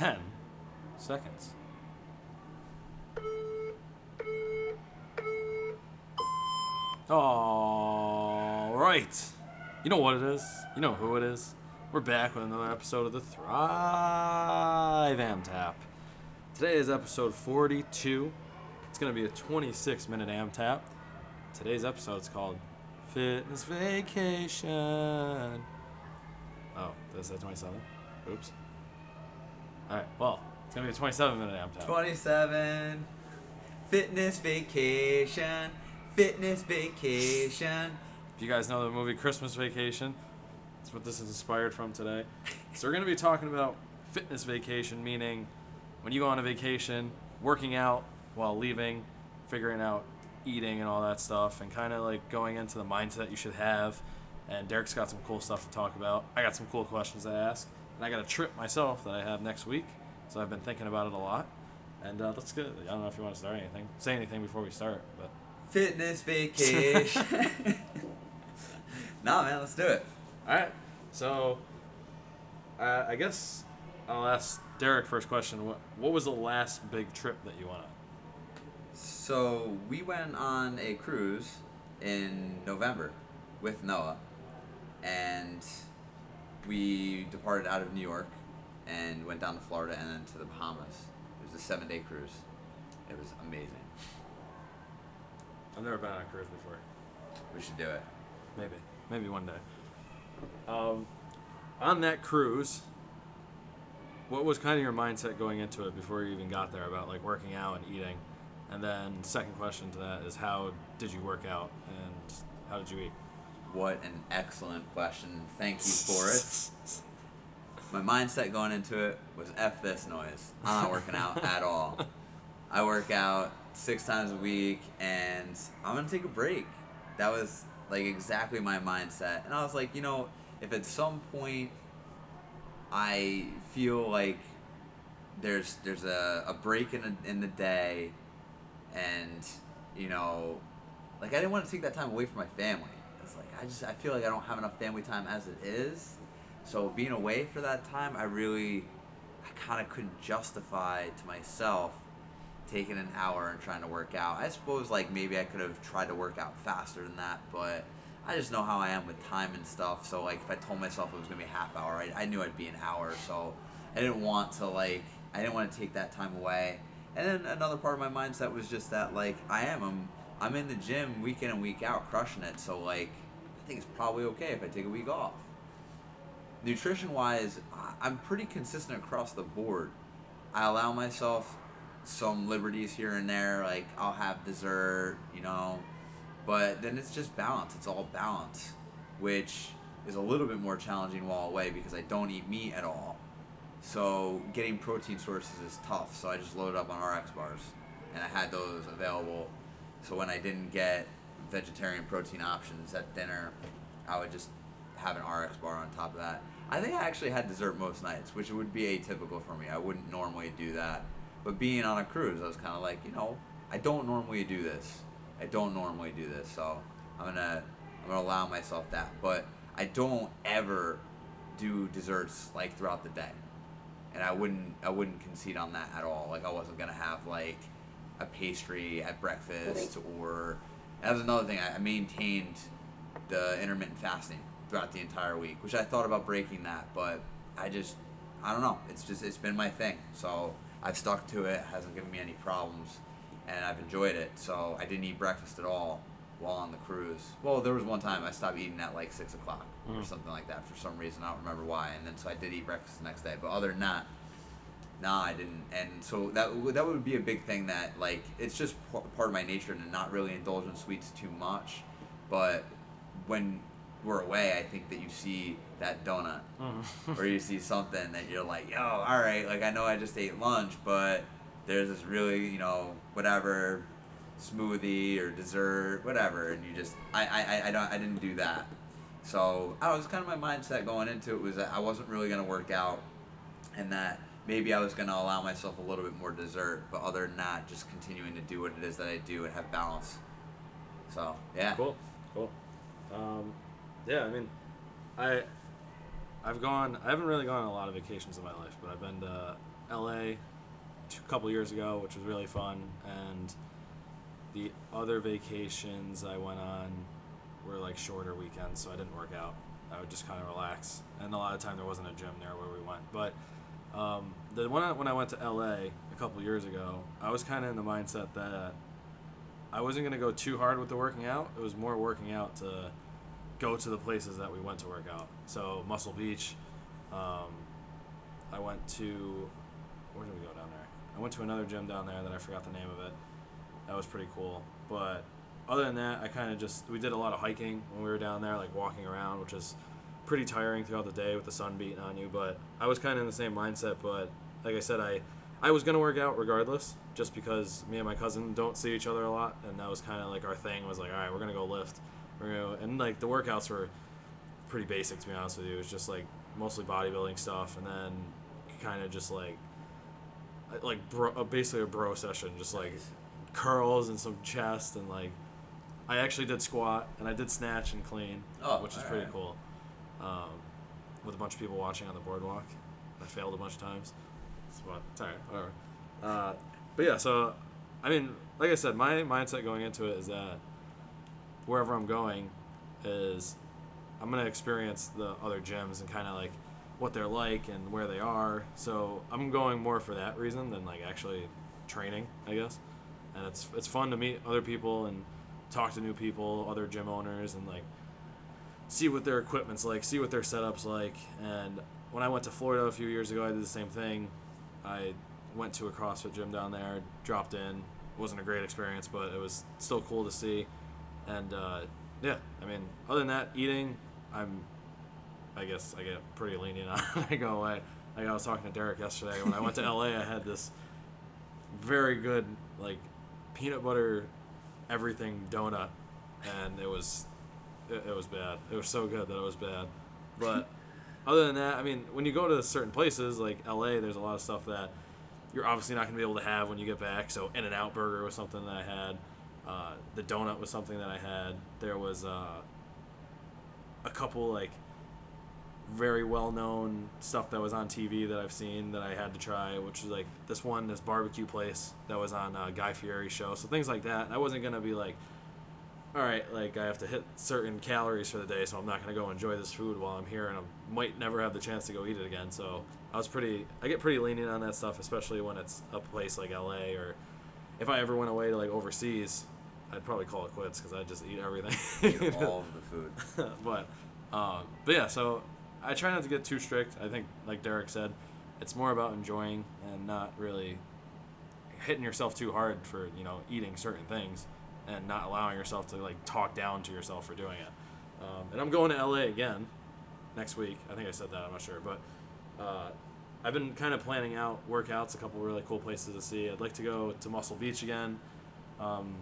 10 seconds. All right. You know what it is. You know who it is. We're back with another episode of the Thrive AMRAP. Today is episode 42. It's going to be a 26 minute AMRAP. Today's episode is called Fitness Vacation. Oh, did I say 27? Oops. Alright, well, it's to be a 27 minute AMRAP. 27. Fitness vacation. Fitness vacation. If you guys know the movie Christmas Vacation, that's what this is inspired from today. So we're going to be talking about fitness vacation, meaning when you go on a vacation, working out while leaving, figuring out eating and all that stuff, and kind of like going into the mindset you should have. And Derek's got some cool stuff to talk about. I got some cool questions to ask, and I got a trip myself that I have next week, so I've been thinking about it a lot. And uh, let's get. I don't know if you want to start anything, say anything before we start, but Fitness vacation. nah, man, let's do it. All right. So, uh, I guess I'll ask Derek first question. What What was the last big trip that you went on? So, we went on a cruise in November with Noah, and we departed out of New York and went down to Florida and then to the Bahamas. It was a seven day cruise. It was amazing. I've never been on a cruise before. We should do it. Maybe, maybe one day. Um, on that cruise, what was kind of your mindset going into it before you even got there about like working out and eating? And then second question to that is how did you work out and how did you eat? What an excellent question. Thank you for it. My mindset going into it was F this noise. I'm not working out at all. I work out six times a week and I'm going to take a break. That was like exactly my mindset. And I was like, you know, if at some point I feel like there's there's a, a break in the, in the day and you know like I didn't want to take that time away from my family. Like I just I feel like I don't have enough family time as it is. So being away for that time, I really I kind of couldn't justify to myself taking an hour and trying to work out. I suppose like maybe I could have tried to work out faster than that, but I just know how I am with time and stuff. So like if I told myself it was gonna be a half hour, I, I knew I'd be an hour. So I didn't want to like I didn't want to take that time away. And then another part of my mindset was just that like I am I'm I'm in the gym week in and week out crushing it. So like think it's probably okay if I take a week off. Nutrition wise, I'm pretty consistent across the board. I allow myself some liberties here and there, like I'll have dessert, you know, but then it's just balance. It's all balance, which is a little bit more challenging while away because I don't eat meat at all. So getting protein sources is tough. So I just loaded up on RX bars, and I had those available. So when I didn't get vegetarian protein options at dinner, I would just have an RX bar on top of that. I think I actually had dessert most nights, which would be atypical for me. I wouldn't normally do that. But being on a cruise, I was kind of like, you know, I don't normally do this. I don't normally do this, so I'm gonna I'm gonna allow myself that. But I don't ever do desserts like throughout the day, and I wouldn't I wouldn't concede on that at all. Like I wasn't gonna have like a pastry at breakfast or that was another thing. I I maintained the intermittent fasting throughout the entire week, which I thought about breaking that, but I just I don't know. It's just it's been my thing, so I've stuck to it. Hasn't given me any problems, and I've enjoyed it. So I didn't eat breakfast at all while on the cruise. Well, there was one time I stopped eating at like six o'clock or Mm. something like that for some reason. I don't remember why. And then so I did eat breakfast the next day. But other than that, nah, I didn't. And so that would- that would be a big thing that like it's just p- part of my nature to not really indulge in sweets too much. But when we're away, I think that you see that donut mm-hmm. or you see something that you're like, yo, all right, like I know I just ate lunch, but there's this really, you know, whatever smoothie or dessert, whatever, and you just, I, I, I- don't, I didn't do that. So I was kind of my mindset going into it was that I wasn't really gonna work out, and that maybe I was gonna allow myself a little bit more dessert, but other than that, just continuing to do what it is that I do and have balance. So yeah, Cool, cool. Um, yeah, I mean, I I've gone. I haven't really gone on a lot of vacations in my life, but I've been to L.A. a couple years ago, which was really fun, and the other vacations I went on were like shorter weekends, so I didn't work out. I would just kind of relax, and a lot of time there wasn't a gym there where we went. But um, the one I- when I went to LA a couple years ago, I was kind of in the mindset that I wasn't gonna go too hard with the working out. It was more working out to go to the places that we went to work out. So Muscle Beach, um, I went to where did we go down there? I went to another gym down there that I forgot the name of it. That was pretty cool. But other than that, I kind of just we did a lot of hiking when we were down there, like walking around, which is pretty tiring throughout the day with the sun beating on you. But I was kind of in the same mindset. But like I said, I I was gonna work out regardless, just because me and my cousin don't see each other a lot, and that was kind of like our thing. Was like, all right, we're gonna go lift. We're gonna and like the workouts were pretty basic to be honest with you. It was just like mostly bodybuilding stuff, and then kind of just like like bro, uh, basically a bro session, just like curls and some chest and like I actually did squat and I did snatch and clean, Oh, which is pretty alright. cool. Um, with a bunch of people watching on the boardwalk, I failed a bunch of times. Alright, whatever. Uh, but yeah, so I mean, like I said, my mindset going into it is that wherever I'm going is I'm gonna experience the other gyms and kind of like what they're like and where they are. So I'm going more for that reason than like actually training, I guess. And it's it's fun to meet other people and talk to new people, other gym owners, and like see what their equipment's like, see what their setup's like. And when I went to Florida a few years ago, I did the same thing. I went to a CrossFit gym down there, dropped in. wasn't a great experience, but it was still cool to see. And uh, yeah, I mean, other than that, eating, I'm, I guess I get pretty lenient on I go away. Like I was talking to Derek yesterday when I went to LA, I had this very good like peanut butter everything donut, and it was it, it was bad. It was so good that it was bad. But other than that, I mean, when you go to certain places like LA, there's a lot of stuff that you're obviously not going to be able to have when you get back. So In and Out Burger was something that I had. Uh, the donut was something that I had. There was uh, a couple like very well known stuff that was on TV that I've seen that I had to try, which was like this one, this barbecue place that was on uh, Guy Fieri's show. So things like that. I wasn't gonna be like, all right, like I have to hit certain calories for the day, so I'm not gonna go enjoy this food while I'm here, and I might never have the chance to go eat it again. So I was pretty, I get pretty lenient on that stuff, especially when it's a place like LA or if I ever went away to like overseas. I'd probably call it quits because I'd just eat everything. Eat all of the food. but um, but yeah, so I try not to get too strict. I think, like Derek said, it's more about enjoying and not really hitting yourself too hard for you know eating certain things and not allowing yourself to like talk down to yourself for doing it. Um, and I'm going to LA again next week. I think I said that. I'm not sure, but uh, I've been kind of planning out workouts. A couple really cool places to see. I'd like to go to Muscle Beach again. Um,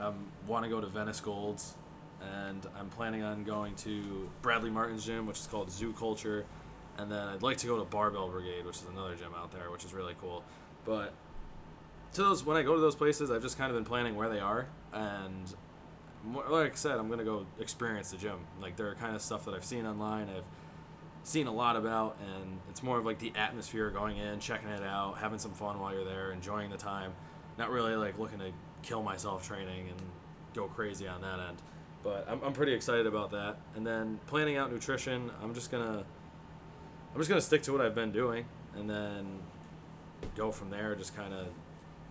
I want to go to Venice Golds, and I'm planning on going to Bradley Martin's gym, which is called Zoo Culture, and then I'd like to go to Barbell Brigade, which is another gym out there, which is really cool. But to those, when I go to those places, I've just kind of been planning where they are, and mo- like I said, I'm gonna go experience the gym. Like they're kind of stuff that I've seen online. I've seen a lot about, and it's more of like the atmosphere going in, checking it out, having some fun while you're there, enjoying the time. Not really like looking to kill myself training and go crazy on that end. But I'm, I'm pretty excited about that. And then planning out nutrition, I'm just gonna I'm just gonna stick to what I've been doing, and then go from there. Just kind of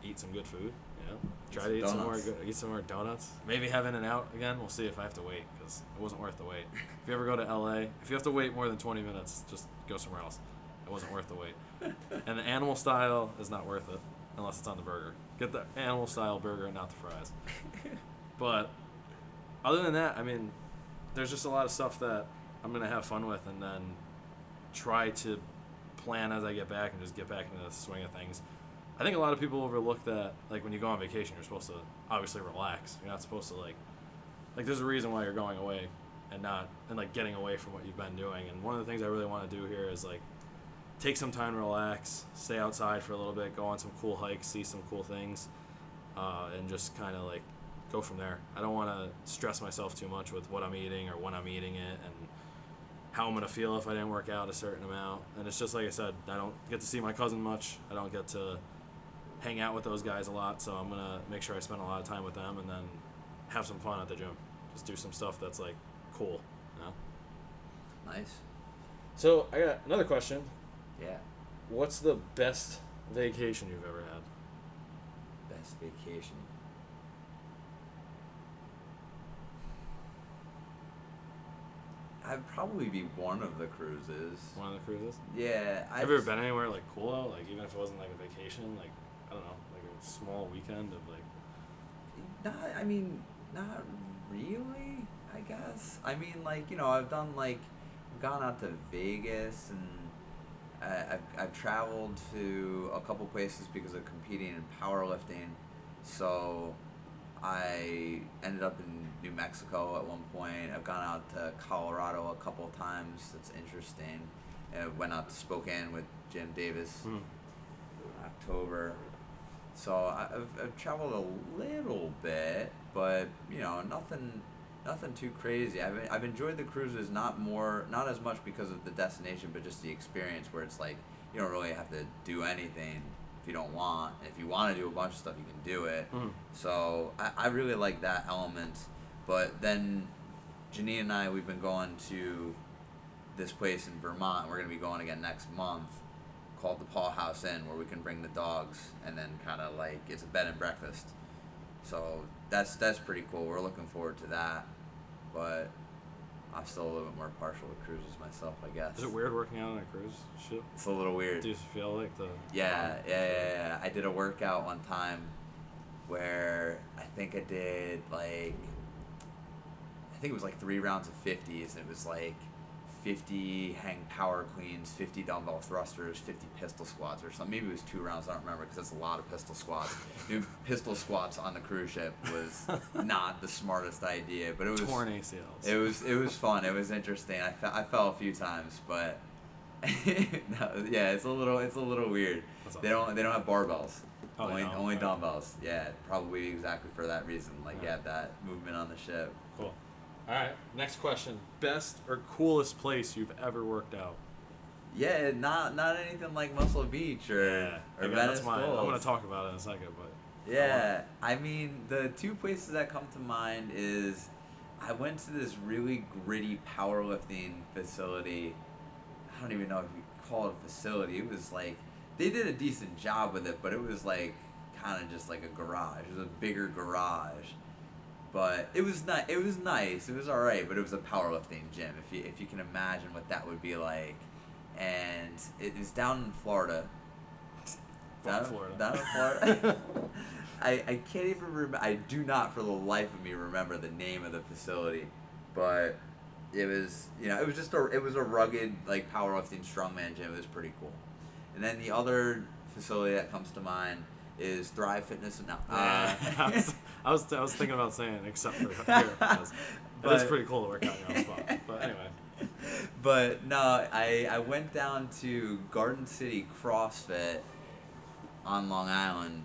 eat some good food. You know, try to eat some more donuts. good, eat some more donuts. Maybe have In and Out again. We'll see if I have to wait because it wasn't worth the wait. if you ever go to LA, if you have to wait more than 20 minutes, just go somewhere else. It wasn't worth the wait. and the animal style is not worth it unless it's on the burger. Get the animal style burger and not the fries. But other than that, I mean, there's just a lot of stuff that I'm gonna have fun with, and then try to plan as I get back and just get back into the swing of things. I think a lot of people overlook that, like when you go on vacation, you're supposed to obviously relax. You're not supposed to like, like there's a reason why you're going away, and not and like getting away from what you've been doing. And one of the things I really want to do here is like take some time to relax, stay outside for a little bit, go on some cool hikes, see some cool things, uh, and just kind of like go from there. I don't want to stress myself too much with what I'm eating or when I'm eating it and how I'm gonna feel if I didn't work out a certain amount. And it's just like I said, I don't get to see my cousin much. I don't get to hang out with those guys a lot, so I'm gonna make sure I spend a lot of time with them and then have some fun at the gym. Just do some stuff that's like cool, you know. Nice. So I got another question. Yeah. What's the best vacation you've ever had? Best vacation. I'd probably be one of the cruises. One of the cruises. Yeah. I Have you ever been anywhere like cool though? Like even if it wasn't like a vacation, like I don't know, like a small weekend of like. Not, I mean, not really. I guess. I mean, like you know, I've done like, gone out to Vegas and I've I've traveled to a couple places because of competing in powerlifting. So, I ended up in New Mexico at one point. I've gone out to Colorado a couple times. That's interesting. I went out to Spokane with Jim Davis. Hmm. October. So I've, I've traveled a little bit, but you know nothing, nothing too crazy. I've I've enjoyed the cruises not more, not as much because of the destination, but just the experience where it's like you don't really have to do anything if you don't want. And if you want to do a bunch of stuff, you can do it. Mhm. So I, I really like that element. But then Janine and I, we've been going to this place in Vermont. We're gonna be going again next month, called the Paul House Inn, where we can bring the dogs and then kind of like it's a bed and breakfast. So that's that's pretty cool. We're looking forward to that. But I'm still a little bit more partial to cruises myself, I guess. Is it weird working out on a cruise ship? It's a little weird. Do you feel like the Yeah, yeah, yeah, yeah. I did a workout one time where I think I did like I think it was like three rounds of fifties. and It was like fifty hang power cleans, fifty dumbbell thrusters, fifty pistol squats or something. Maybe it was two rounds. I don't remember because that's a lot of pistol squats. Doing pistol squats on the cruise ship was not the smartest idea, but it was torn ACLs? it was it was fun. It was interesting. I, fe- I fell a few times, but no, yeah, it's a little it's a little weird. That's They don't they don't have barbells. Oh, only don't? only Okay. dumbbells. Yeah, probably exactly for that reason. Like Yeah. yeah, that movement on the ship. Cool. All right. Next question: Best or coolest place you've ever worked out? Yeah, not not anything like Muscle Beach or or Again, Venice that's mine. I'm gonna talk about it in a second, but Yeah, I mean the two places that come to mind is I went to this really gritty powerlifting facility. I don't even know if you call it a facility. It was like they did a decent job with it, but it was like kind of just like a garage. It was a bigger garage, but it was not. It was nice. It was all right, but it was a powerlifting gym. If you if you can imagine what that would be like, and it is down in Florida. Down, Florida. down in Florida. I, I can't even remember. I do not for the life of me remember the name of the facility, but it was you know it was just a it was a rugged like powerlifting strongman gym. It was pretty cool. And then the other facility that comes to mind is Thrive Fitness. No, uh, I, was, I was thinking about saying except for here. because It is But- pretty cool to work out in your own spot. But anyway, but no, I I went down to Garden City CrossFit on Long Island,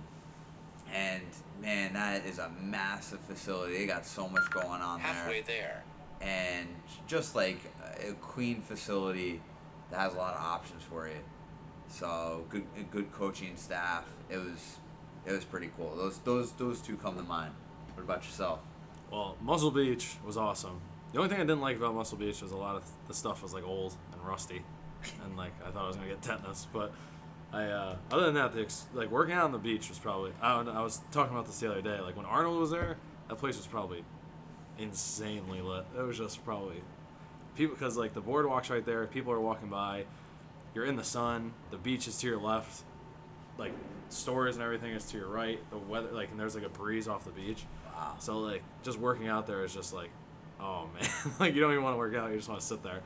and man, that is a massive facility. They got so much going on there. halfway there, there. and just like a clean facility that has a lot of options for you. So good, good coaching staff. It was, it was pretty cool. Those those those two come to mind. What about yourself? well, Muscle Beach was awesome. The only thing I didn't like about Muscle Beach was a lot of the stuff was like old and rusty, and like I thought I was gonna get tetanus. But I, uh, other than that, the ex- like working out on the beach was probably. I, I was talking about this the other day. Like when Arnold was there, that place was probably insanely lit. It was just probably people because like the boardwalk's right there. People are walking by. You're in the sun. The beach is to your left. Like stores and everything is to your right. The weather like and there's like a breeze off the beach. Wow. So like just working out there is just like, oh man, like you don't even want to work out. You just want to sit there.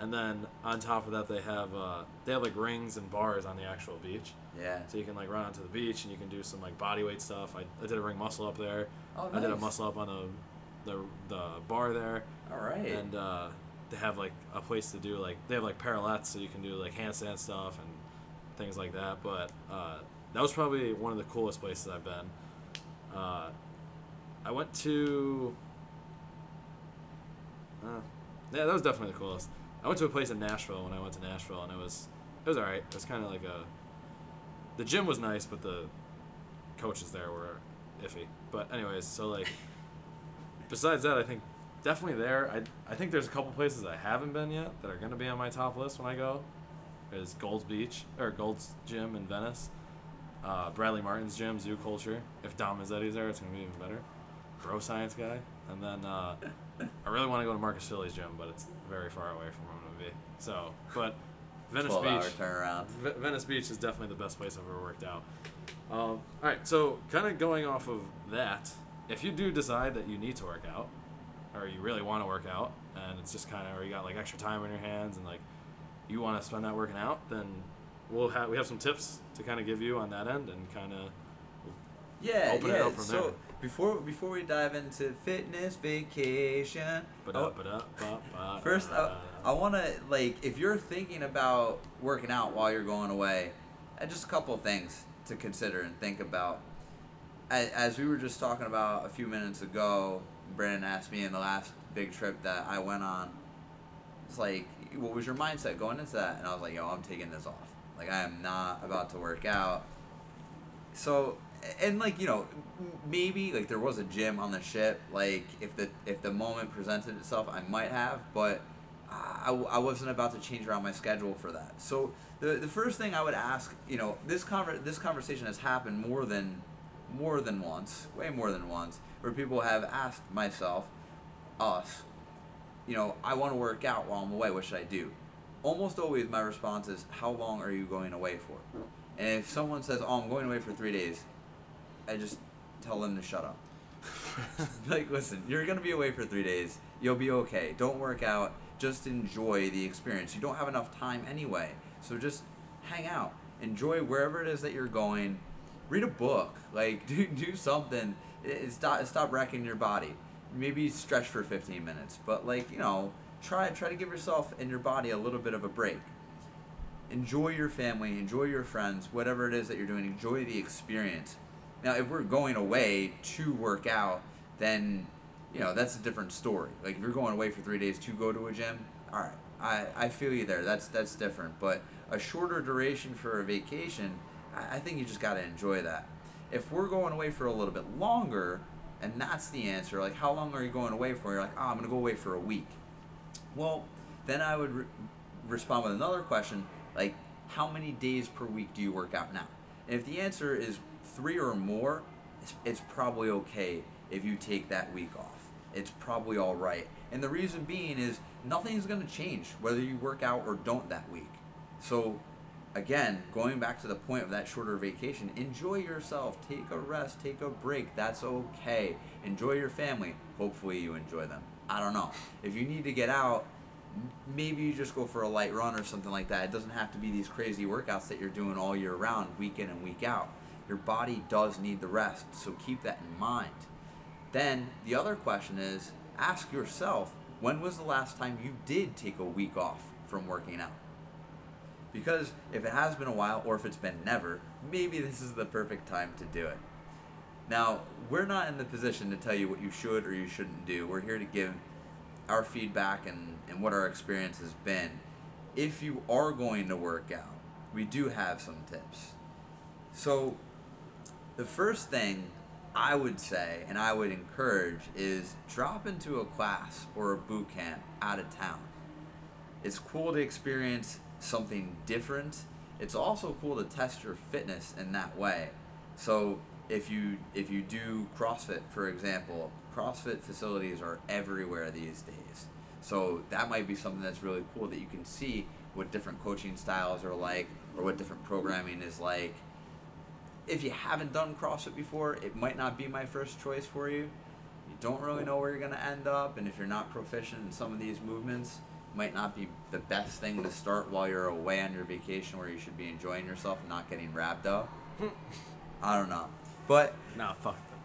And then on top of that, they have uh, they have like rings and bars on the actual beach, Yeah. so you can like run onto the beach and you can do some like body weight stuff. I, I did a ring muscle up there. Oh, I did a muscle up on the the, the bar there, All right. and uh, they have like a place to do like they have like parallettes, so you can do like handstand stuff and things like that. But uh, that was probably one of the coolest places I've been. Uh, I went to. Uh, yeah, that was definitely the coolest. I went to a place in Nashville when I went to Nashville, and it was it was alright. It was kind of like a the gym was nice, but the coaches there were iffy. But anyways, so like besides that, I think definitely there. I I think there's a couple places I haven't been yet that are gonna be on my top list when I go. Is Gold's Beach or Gold's Gym in Venice, uh, Bradley Martin's gym, Zoo Culture. If Dom Mazzetti's there, it's gonna be even better. Bro Science guy, and then uh, I really want to go to Marcus Filly's gym, but it's very far away from where I'm gonna be. So, but Venice Beach. turnaround. V- Venice Beach is definitely the best place I've ever worked out. Um, all right, so kind of going off of that, if you do decide that you need to work out, or you really want to work out, and it's just kind of, or you got like extra time on your hands, and like you want to spend that working out, then we'll have we have some tips to kind of give you on that end, and kind of Yeah, Open it up from so there. before before we dive into fitness vacation, but oh, first I, I want to like if you're thinking about working out while you're going away, uh, just a couple of things to consider and think about. As, as we were just talking about a few minutes ago, Brandon asked me in the last big trip that I went on. It's like, what was your mindset going into that? And I was like, yo, I'm taking this off. Like I am not about to work out. So and like you know maybe like there was a gym on the ship like if the if the moment presented itself i might have but I, I wasn't about to change around my schedule for that so the, the first thing i would ask you know this conver- this conversation has happened more than more than once way more than once where people have asked myself us you know i want to work out while i'm away what should i do almost always my response is how long are you going away for and if someone says oh i'm going away for three days I just tell them to shut up. like, listen, you're gonna be away for three days. You'll be okay. Don't work out. Just enjoy the experience. You don't have enough time anyway, so just hang out. Enjoy wherever it is that you're going. Read a book. Like, do do something. It- it- Stop stop wrecking your body. Maybe stretch for 15 minutes, but like you know, try try to give yourself and your body a little bit of a break enjoy your family, enjoy your friends, whatever it is that you're doing, enjoy the experience. Now, if we're going away to work out, then you know that's a different story. Like if you're going away for three days to go to a gym, all right, I, I feel you there. That's that's different. But a shorter duration for a vacation, I, I think you just got to enjoy that. If we're going away for a little bit longer, and that's the answer, like how long are you going away for? You're like, oh, I'm gonna go away for a week. Well, then I would re- respond with another question like, how many days per week do you work out now? And if the answer is three or more, it's, it's probably okay if you take that week off. It's probably all right. And the reason being is nothing's going to change whether you work out or don't that week. So, again, going back to the point of that shorter vacation, enjoy yourself. Take a rest, take a break. That's okay. Enjoy your family. Hopefully, you enjoy them. I don't know. If you need to get out, maybe you just go for a light run or something like that. It doesn't have to be these crazy workouts that you're doing all year round, week in and week out. Your body does need the rest, so keep that in mind. Then the other question is ask yourself when was the last time you did take a week off from working out? Because if it has been a while or if it's been never, maybe this is the perfect time to do it. Now, we're not in the position to tell you what you should or you shouldn't do. We're here to give our feedback and, and what our experience has been. If you are going to work out, we do have some tips. So, the first thing I would say and I would encourage is drop into a class or a boot camp out of town. It's cool to experience something different. It's also cool to test your fitness in that way. So if you if you do CrossFit, for example, CrossFit facilities are everywhere these days. So that might be something that's really cool that you can see what different coaching styles are like or what different programming is like. If you haven't done CrossFit before, it might not be my first choice for you. You don't really know where you're going to end up, and if you're not proficient in some of these movements, might not be the best thing to start while you're away on your vacation where you should be enjoying yourself and not getting wrapped up. I don't know. But Nah, fuck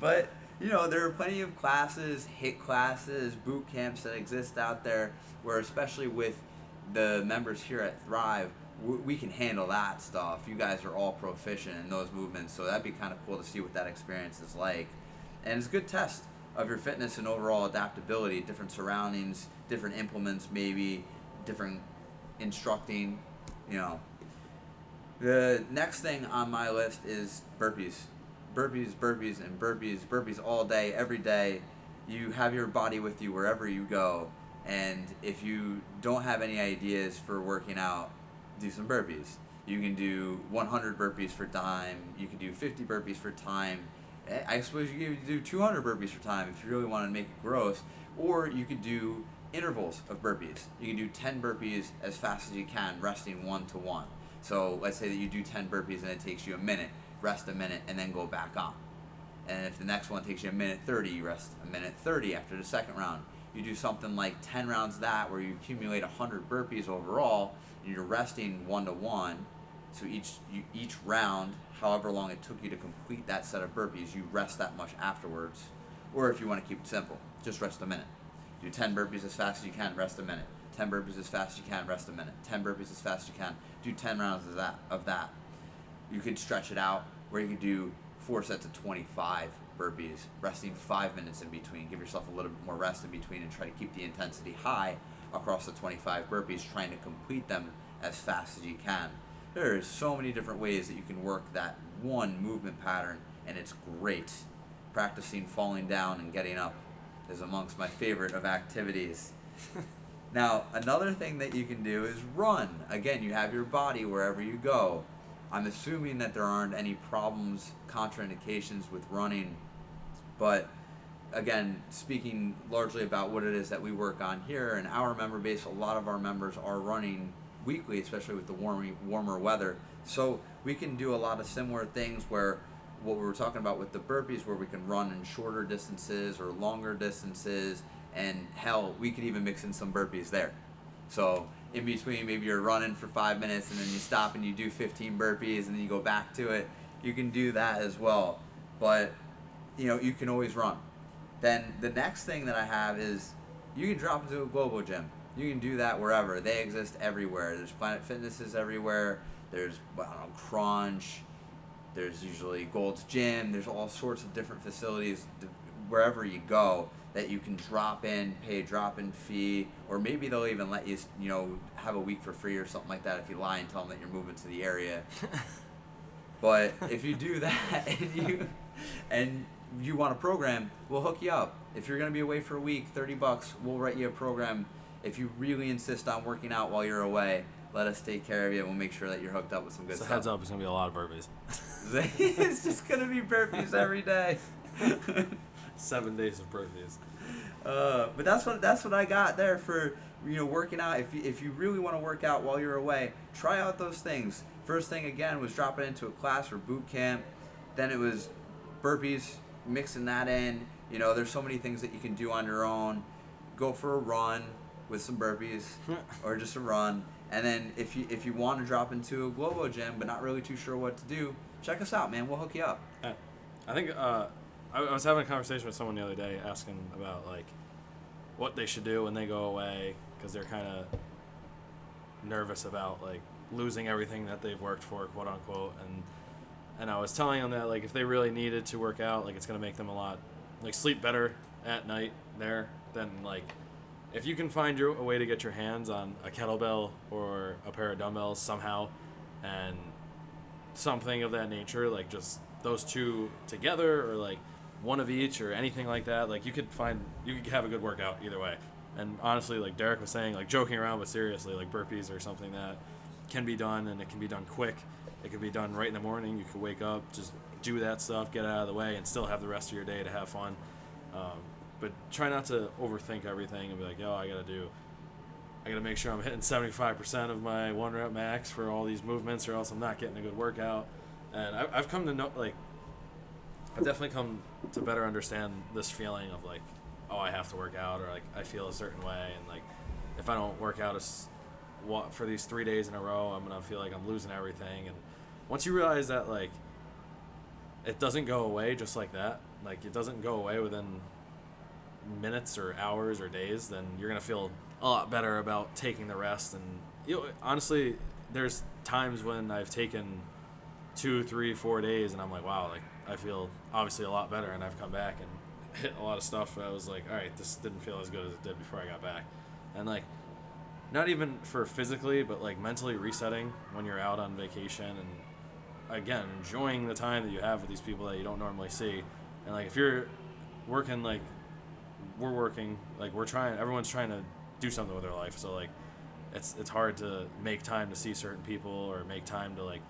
but you know there are plenty of classes HIIT classes boot camps that exist out there where especially with the members here at thrive we can handle that stuff you guys are all proficient in those movements so that'd be kind of cool to see what that experience is like and it's a good test of your fitness and overall adaptability, different surroundings, different implements, maybe different instructing, you know. The next thing on my list is burpees. Burpees, burpees, and burpees, burpees all day, every day. You have your body with you wherever you go. And if you don't have any ideas for working out, do some burpees. You can do 100 burpees for time. You can do 50 burpees for time. I suppose you could do 200 burpees for time if you really want to make it gross. Or you could do intervals of burpees. You can do 10 burpees as fast as you can, resting one to one. So let's say that you do 10 burpees and it takes you a minute, rest a minute, and then go back on. And if the next one takes you a minute 30, you rest a minute 30 after the second round. You do something like 10 rounds that where you accumulate 100 burpees overall, and you're resting one to one. So each you, each round, however long it took you to complete that set of burpees, you rest that much afterwards. Or if you want to keep it simple, just rest a minute. Do 10 burpees as fast as you can, rest a minute. 10 burpees as fast as you can, rest a minute. 10 burpees as fast as you can. Do 10 rounds of that. Of that. You could stretch it out where you could do four sets of 25 burpees, resting five minutes in between. Give yourself a little bit more rest in between and try to keep the intensity high across the 25 burpees, trying to complete them as fast as you can. There is so many different ways that you can work that one movement pattern, and it's great. Practicing falling down and getting up is amongst my favorite of activities. now, another thing that you can do is run. Again, you have your body wherever you go. I'm assuming that there aren't any problems, contraindications with running, but again, speaking largely about what it is that we work on here in our member base, a lot of our members are running weekly, especially with the warmer, warmer weather. So we can do a lot of similar things where what we were talking about with the burpees, where we can run in shorter distances or longer distances, and hell, we could even mix in some burpees there. So in between, maybe you're running for five minutes and then you stop and you do 15 burpees and then you go back to it. You can do that as well, but you know you can always run. Then the next thing that I have is you can drop into a Globo gym. You can do that wherever. They exist everywhere. There's Planet Fitnesses everywhere. There's I don't know, Crunch. There's usually Gold's Gym. There's all sorts of different facilities wherever you go that you can drop in, pay a drop-in fee, or maybe they'll even let you, you know, have a week for free or something like that if you lie and tell them that you're moving to the area. but if you do that and you and you want a program, we'll hook you up. If you're gonna be away for a week, thirty bucks, we'll write you a program. If you really insist on working out while you're away, let us take care of you. We'll make sure that you're hooked up with some good So stuff. heads up, it's gonna be a lot of burpees. it's just gonna be burpees every day. Seven days of burpees. Uh, but that's what that's what I got there for you know working out. If you, if you really want to work out while you're away, try out those things. First thing again was dropping into a class or boot camp. Then it was burpees, mixing that in. You know, there's so many things that you can do on your own. Go for a run with some burpees, or just a run. And then if you if you want to drop into a Globo gym but not really too sure what to do, check us out, man. We'll hook you up. Yeah. I think uh, I, I was having a conversation with someone the other day asking about like what they should do when they go away because they're kind of nervous about like losing everything that they've worked for, quote unquote. And and I was telling them that like if they really needed to work out, like it's gonna make them a lot like sleep better at night there than like if you can find your a way to get your hands on a kettlebell or a pair of dumbbells somehow and something of that nature like just those two together or like one of each or anything like that like you could find you could have a good workout either way. And honestly like derek was saying like joking around but seriously like burpees or something that can be done and it can be done quick. It can be done right in the morning. You could wake up just do that stuff get out of the way and still have the rest of your day to have fun. Um, but try not to overthink everything and be like yo i gotta do I gotta make sure I'm hitting 75% of my one rep max for all these movements, or else I'm not getting a good workout. And I, I've come to know, like, I've definitely come to better understand this feeling of like, oh, I have to work out, or like I feel a certain way, and like, if I don't work out what for these three days in a row, I'm gonna feel like I'm losing everything. And once you realize that, like, it doesn't go away just like that. Like, it doesn't go away within minutes or hours or days, then you're gonna feel a lot better about taking the rest. And you know, honestly, there's times when I've taken two, three, four days, and I'm like, wow, like I feel obviously a lot better, and I've come back and hit a lot of stuff. I was like, all right, this didn't feel as good as it did before I got back, and like, not even for physically, but like mentally resetting when you're out on vacation and again enjoying the time that you have with these people that you don't normally see, and like if you're working like we're working like we're trying everyone's trying to do something with their life. So like it's it's hard to make time to see certain people or make time to like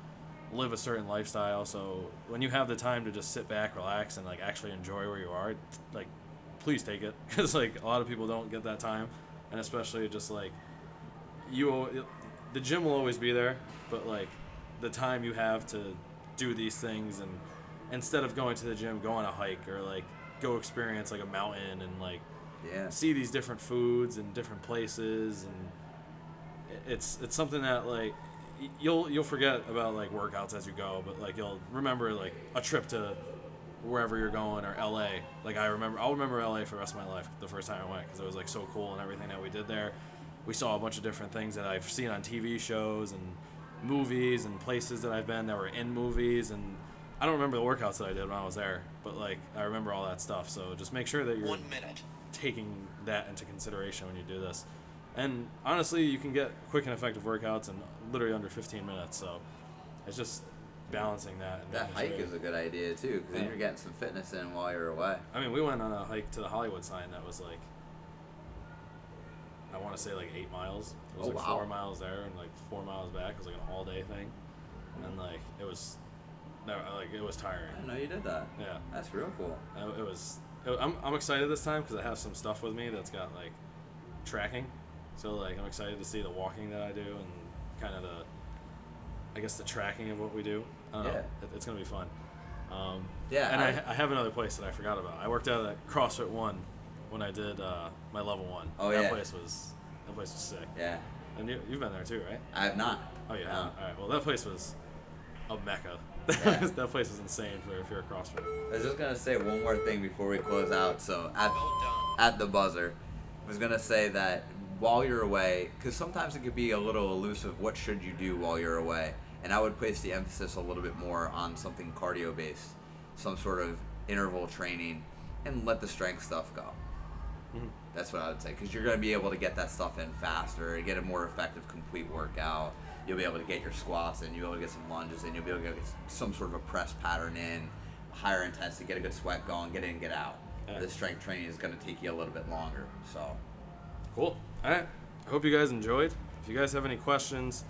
live a certain lifestyle. So when you have the time to just sit back relax and like actually enjoy where you are like please take it. Because like a lot of people don't get that time. And especially just like you the gym will always be there but like the time you have to do these things and instead of going to the gym go on a hike or like go experience like a mountain and like Yeah. see these different foods and different places and it's it's something that like you'll you'll forget about like workouts as you go but like you'll remember like a trip to wherever you're going or LA like I remember I'll remember LA for the rest of my life the first time I went because it was like so cool and everything that we did there we saw a bunch of different things that I've seen on TV shows and movies and places that I've been that were in movies and I don't remember the workouts that I did when I was there but like I remember all that stuff so just make sure that you're One minute. taking that into consideration when you do this. And honestly, you can get quick and effective workouts in literally under 15 minutes. So it's just balancing that. And That hike sure- is a good idea too, because then you're getting some fitness in while you're away. I mean, we went on a hike to the Hollywood sign that was like, I want to say like eight miles. It was Oh, like wow. four miles there and like four miles back. It was like an all day thing. And like, it was, no, like, it was tiring. I didn't know you did that. Yeah. That's real cool. Uh, It was. It, I'm, I'm excited this time because I have some stuff with me that's got like tracking. So like I'm excited to see the walking that I do and kind of the, I guess the tracking of what we do. I don't know. It, it's gonna be fun. Um, Yeah, And I, I- I have another place that I forgot about. I worked out at CrossFit One when I did uh, my level one. Oh, that yeah. place was that place was sick. Yeah. And you, you've been there too, right? I have not. Oh yeah. No. All right. Well, that place was a mecca. Yeah. that place is insane for if you're a CrossFit. I was just gonna say one more thing before we close out. So at Well at the buzzer, I was gonna say that while you're away, because sometimes it could be a little elusive. What should you do while you're away? And I would place the emphasis a little bit more on something cardio based, some sort of interval training, and let the strength stuff go. Mhm. That's what I would say, because you're gonna be able to get that stuff in faster, get a more effective, complete workout. You'll be able to get your squats and you'll be able to get some lunges and you'll be able to get some sort of a press pattern in, higher intensity, get a good sweat going, get in, get out. Yeah. The strength training is gonna take you a little bit longer. So Cool. All right. I hope you guys enjoyed. If you guys have any questions,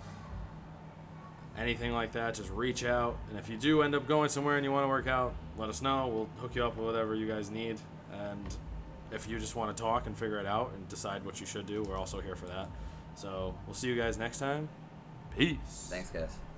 anything like that, just reach out. And if you do end up going somewhere and you want to work out, let us know. We'll hook you up with whatever you guys need. And if you just want to talk and figure it out and decide what you should do, we're also here for that. So we'll see you guys next time. Peace. thanks guys.